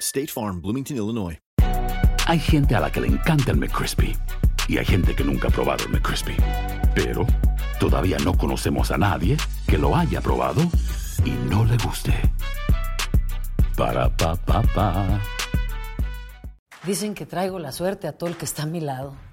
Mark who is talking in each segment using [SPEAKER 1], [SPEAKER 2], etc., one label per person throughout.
[SPEAKER 1] State Farm, Bloomington, Illinois.
[SPEAKER 2] Hay gente a la que le encanta el McCrispy y hay gente que nunca ha probado el McCrispy. Pero todavía no conocemos a nadie que lo haya probado y no le guste. Para pa pa pa.
[SPEAKER 3] Dicen que traigo la suerte a todo el que está a mi lado.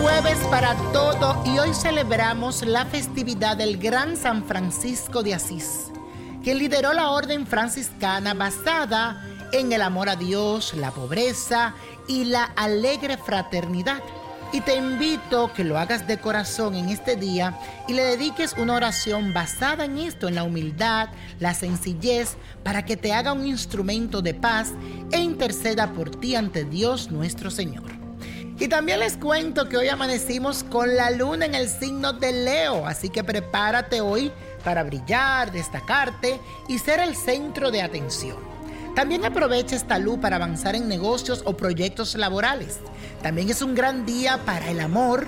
[SPEAKER 4] Jueves para todo y hoy celebramos la festividad del Gran San Francisco de Asís, quien lideró la orden franciscana basada en el amor a Dios, la pobreza y la alegre fraternidad. Y te invito que lo hagas de corazón en este día y le dediques una oración basada en esto, en la humildad, la sencillez, para que te haga un instrumento de paz e interceda por ti ante Dios nuestro Señor. Y también les cuento que hoy amanecimos con la luna en el signo de Leo, así que prepárate hoy para brillar, destacarte y ser el centro de atención. También aprovecha esta luz para avanzar en negocios o proyectos laborales. También es un gran día para el amor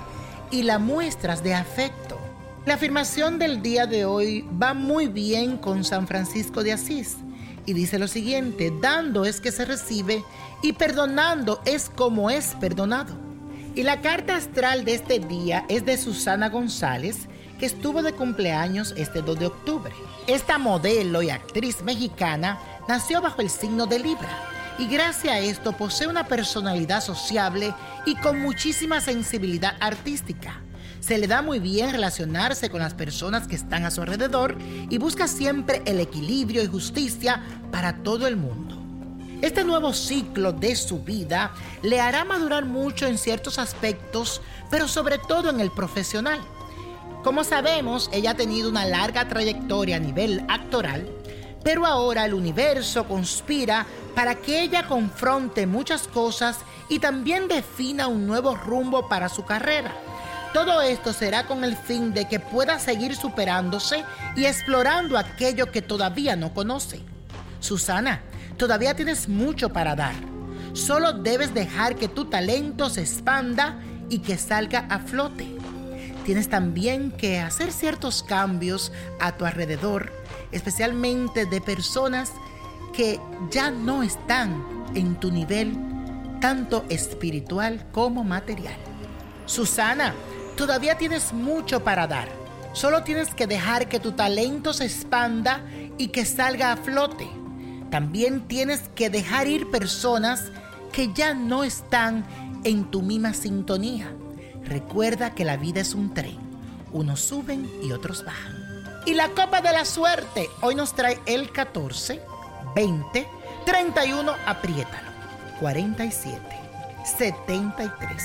[SPEAKER 4] y las muestras de afecto. La afirmación del día de hoy va muy bien con San Francisco de Asís y dice lo siguiente, dando es que se recibe y perdonando es como es perdonado. Y la carta astral de este día es de Susana González, que estuvo de cumpleaños este 2 de octubre. Esta modelo y actriz mexicana nació bajo el signo de Libra y gracias a esto posee una personalidad sociable y con muchísima sensibilidad artística. Se le da muy bien relacionarse con las personas que están a su alrededor y busca siempre el equilibrio y justicia para todo el mundo. Este nuevo ciclo de su vida le hará madurar mucho en ciertos aspectos, pero sobre todo en el profesional. Como sabemos, ella ha tenido una larga trayectoria a nivel actoral, pero ahora el universo conspira para que ella confronte muchas cosas y también defina un nuevo rumbo para su carrera. Todo esto será con el fin de que pueda seguir superándose y explorando aquello que todavía no conoce. Susana, todavía tienes mucho para dar. Solo debes dejar que tu talento se expanda y que salga a flote. Tienes también que hacer ciertos cambios a tu alrededor, especialmente de personas que ya no están en tu nivel, tanto espiritual como material. Susana, todavía tienes mucho para dar. Solo tienes que dejar que tu talento se expanda y que salga a flote. También tienes que dejar ir personas que ya no están en tu misma sintonía. Recuerda que la vida es un tren. Unos suben y otros bajan. Y la copa de la suerte hoy nos trae el 14, 20, 31, apriétalo. 47, 73.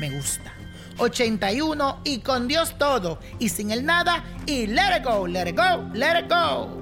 [SPEAKER 4] Me gusta. 81 y con Dios todo y sin el nada y let it go, let it go, let it go.